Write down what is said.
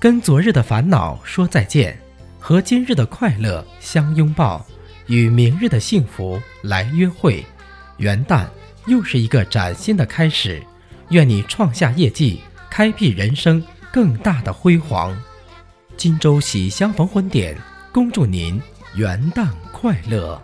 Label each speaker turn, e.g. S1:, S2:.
S1: 跟昨日的烦恼说再见，和今日的快乐相拥抱，与明日的幸福来约会。元旦又是一个崭新的开始，愿你创下业绩，开辟人生更大的辉煌。荆州喜相逢婚典，恭祝您元旦快乐。